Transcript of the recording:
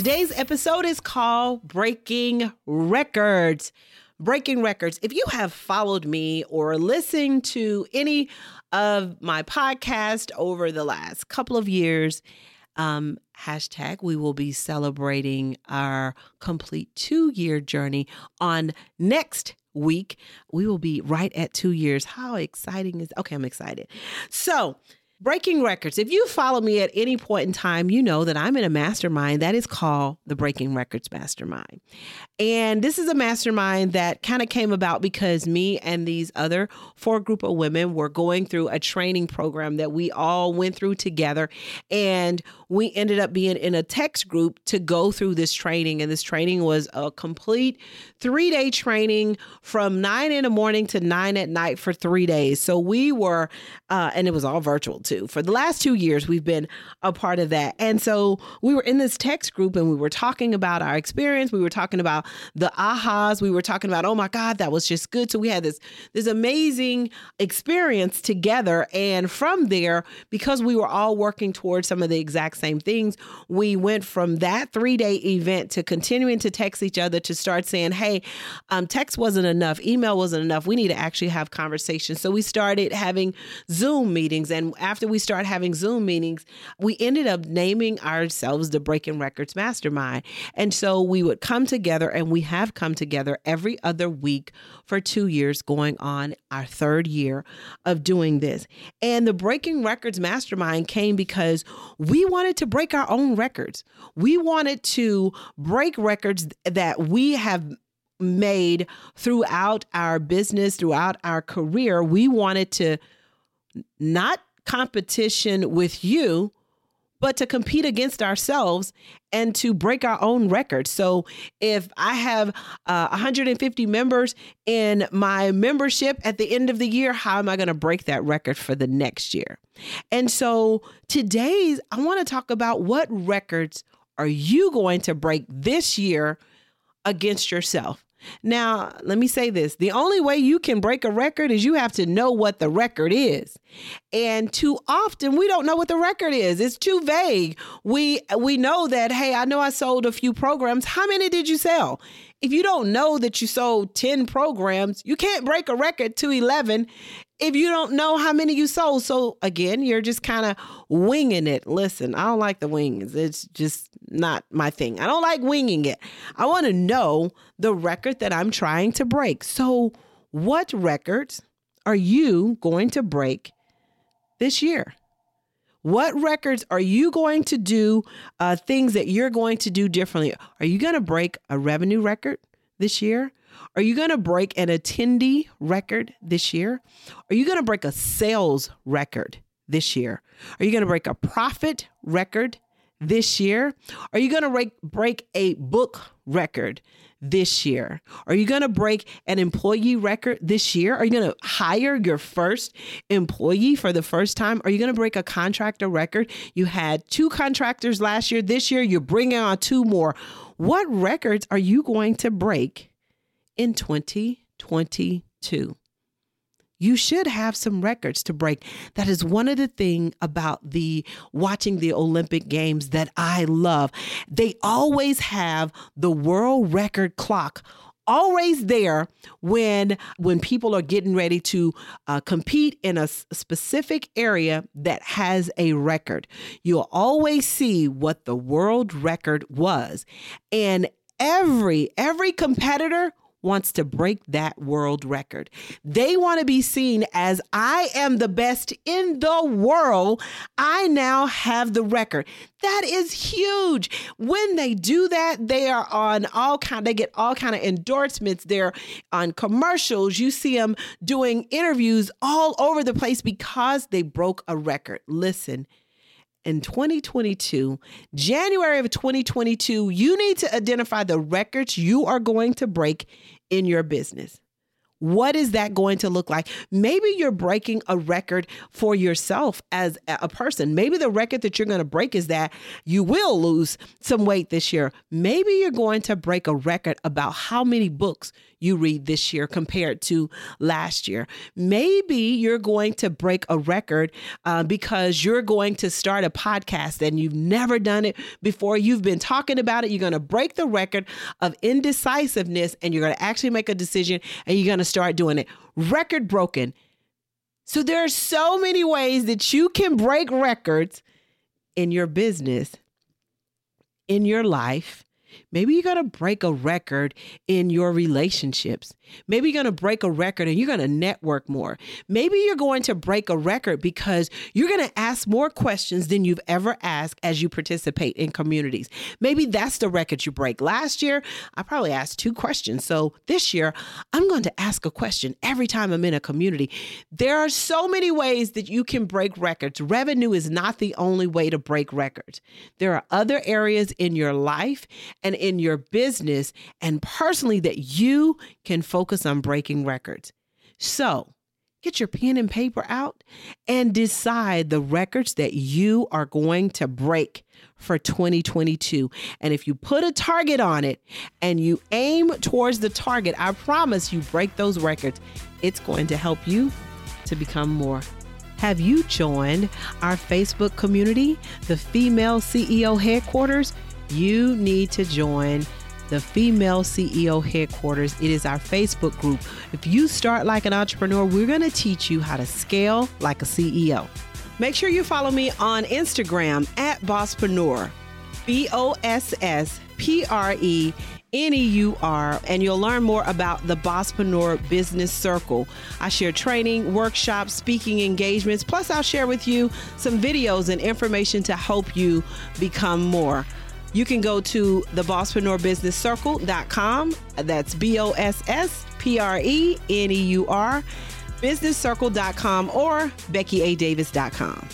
Today's episode is called Breaking Records. Breaking Records. If you have followed me or listened to any of my podcast over the last couple of years, um, hashtag we will be celebrating our complete two year journey on next week. We will be right at two years. How exciting is okay? I'm excited. So Breaking Records. If you follow me at any point in time, you know that I'm in a mastermind that is called the Breaking Records Mastermind. And this is a mastermind that kind of came about because me and these other four group of women were going through a training program that we all went through together. And we ended up being in a text group to go through this training. And this training was a complete three day training from nine in the morning to nine at night for three days. So we were, uh, and it was all virtual too. For the last two years, we've been a part of that. And so we were in this text group and we were talking about our experience. We were talking about the ahas. We were talking about, oh my God, that was just good. So we had this this amazing experience together. And from there, because we were all working towards some of the exact same things, we went from that three day event to continuing to text each other to start saying, hey, um, text wasn't enough, email wasn't enough. We need to actually have conversations. So we started having Zoom meetings. And after we started having Zoom meetings, we ended up naming ourselves the Breaking Records Mastermind. And so we would come together and and we have come together every other week for two years, going on our third year of doing this. And the Breaking Records Mastermind came because we wanted to break our own records. We wanted to break records that we have made throughout our business, throughout our career. We wanted to not competition with you, but to compete against ourselves and to break our own records. So if I have uh, 150 members in my membership at the end of the year, how am I going to break that record for the next year? And so today's, I want to talk about what records are you going to break this year against yourself? Now, let me say this the only way you can break a record is you have to know what the record is. And too often we don't know what the record is. It's too vague. We we know that hey, I know I sold a few programs. How many did you sell? If you don't know that you sold 10 programs, you can't break a record to 11 if you don't know how many you sold. So again, you're just kind of winging it. Listen, I don't like the wings. It's just not my thing. I don't like winging it. I want to know the record that I'm trying to break. So, what records are you going to break this year? What records are you going to do? Uh, things that you're going to do differently. Are you going to break a revenue record this year? Are you going to break an attendee record this year? Are you going to break a sales record this year? Are you going to break a profit record this year? Are you going to break, break a book record this year? Are you going to break an employee record this year? Are you going to hire your first employee for the first time? Are you going to break a contractor record? You had two contractors last year. This year, you're bringing on two more. What records are you going to break in 2022? you should have some records to break. That is one of the thing about the watching the Olympic games that I love. They always have the world record clock always there when when people are getting ready to uh, compete in a specific area that has a record. You'll always see what the world record was. And every every competitor wants to break that world record. They want to be seen as I am the best in the world. I now have the record. That is huge. When they do that, they are on all kind they get all kind of endorsements. They're on commercials. You see them doing interviews all over the place because they broke a record. Listen, in 2022, January of 2022, you need to identify the records you are going to break in your business. What is that going to look like? Maybe you're breaking a record for yourself as a person. Maybe the record that you're going to break is that you will lose some weight this year. Maybe you're going to break a record about how many books you read this year compared to last year. Maybe you're going to break a record uh, because you're going to start a podcast and you've never done it before. You've been talking about it. You're going to break the record of indecisiveness and you're going to actually make a decision and you're going to start doing it. Record broken. So there are so many ways that you can break records in your business, in your life, Maybe you're going to break a record in your relationships. Maybe you're going to break a record and you're going to network more. Maybe you're going to break a record because you're going to ask more questions than you've ever asked as you participate in communities. Maybe that's the record you break. Last year, I probably asked two questions. So this year, I'm going to ask a question every time I'm in a community. There are so many ways that you can break records. Revenue is not the only way to break records. There are other areas in your life and in your business and personally that you can focus on breaking records. So, get your pen and paper out and decide the records that you are going to break for 2022. And if you put a target on it and you aim towards the target, I promise you break those records. It's going to help you to become more. Have you joined our Facebook community, the Female CEO Headquarters? You need to join the Female CEO Headquarters. It is our Facebook group. If you start like an entrepreneur, we're going to teach you how to scale like a CEO. Make sure you follow me on Instagram at Bosspreneur, B O S S P R E N E U R, and you'll learn more about the Bosspreneur Business Circle. I share training, workshops, speaking engagements, plus, I'll share with you some videos and information to help you become more you can go to the bosspreneur That's B O S S P R E N E U R, businesscircle.com or beckyadavis.com.